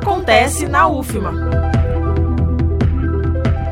Acontece na UFMA.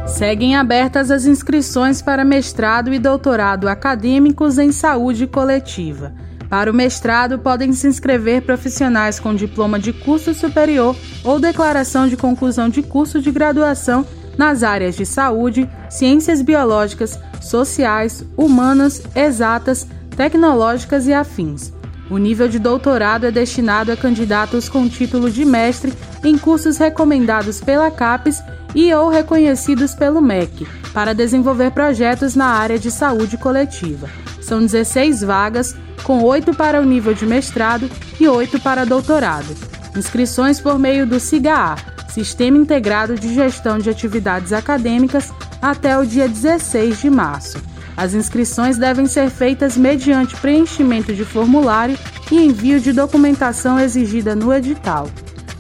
Seguem abertas as inscrições para mestrado e doutorado acadêmicos em saúde coletiva. Para o mestrado, podem se inscrever profissionais com diploma de curso superior ou declaração de conclusão de curso de graduação nas áreas de saúde, ciências biológicas, sociais, humanas, exatas, tecnológicas e afins. O nível de doutorado é destinado a candidatos com título de mestre em cursos recomendados pela CAPES e ou reconhecidos pelo MEC, para desenvolver projetos na área de saúde coletiva. São 16 vagas, com 8 para o nível de mestrado e 8 para doutorado. Inscrições por meio do SIGA, Sistema Integrado de Gestão de Atividades Acadêmicas, até o dia 16 de março. As inscrições devem ser feitas mediante preenchimento de formulário e envio de documentação exigida no edital.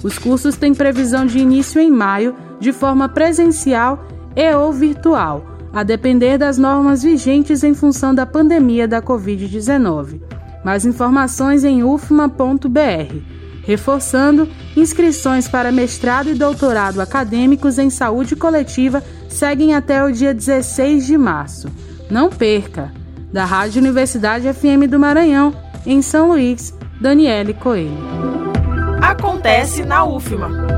Os cursos têm previsão de início em maio, de forma presencial e ou virtual, a depender das normas vigentes em função da pandemia da Covid-19. Mais informações em ufma.br. Reforçando, inscrições para mestrado e doutorado acadêmicos em saúde coletiva seguem até o dia 16 de março. Não perca! Da Rádio Universidade FM do Maranhão, em São Luís, Daniele Coelho. Acontece na UFMA.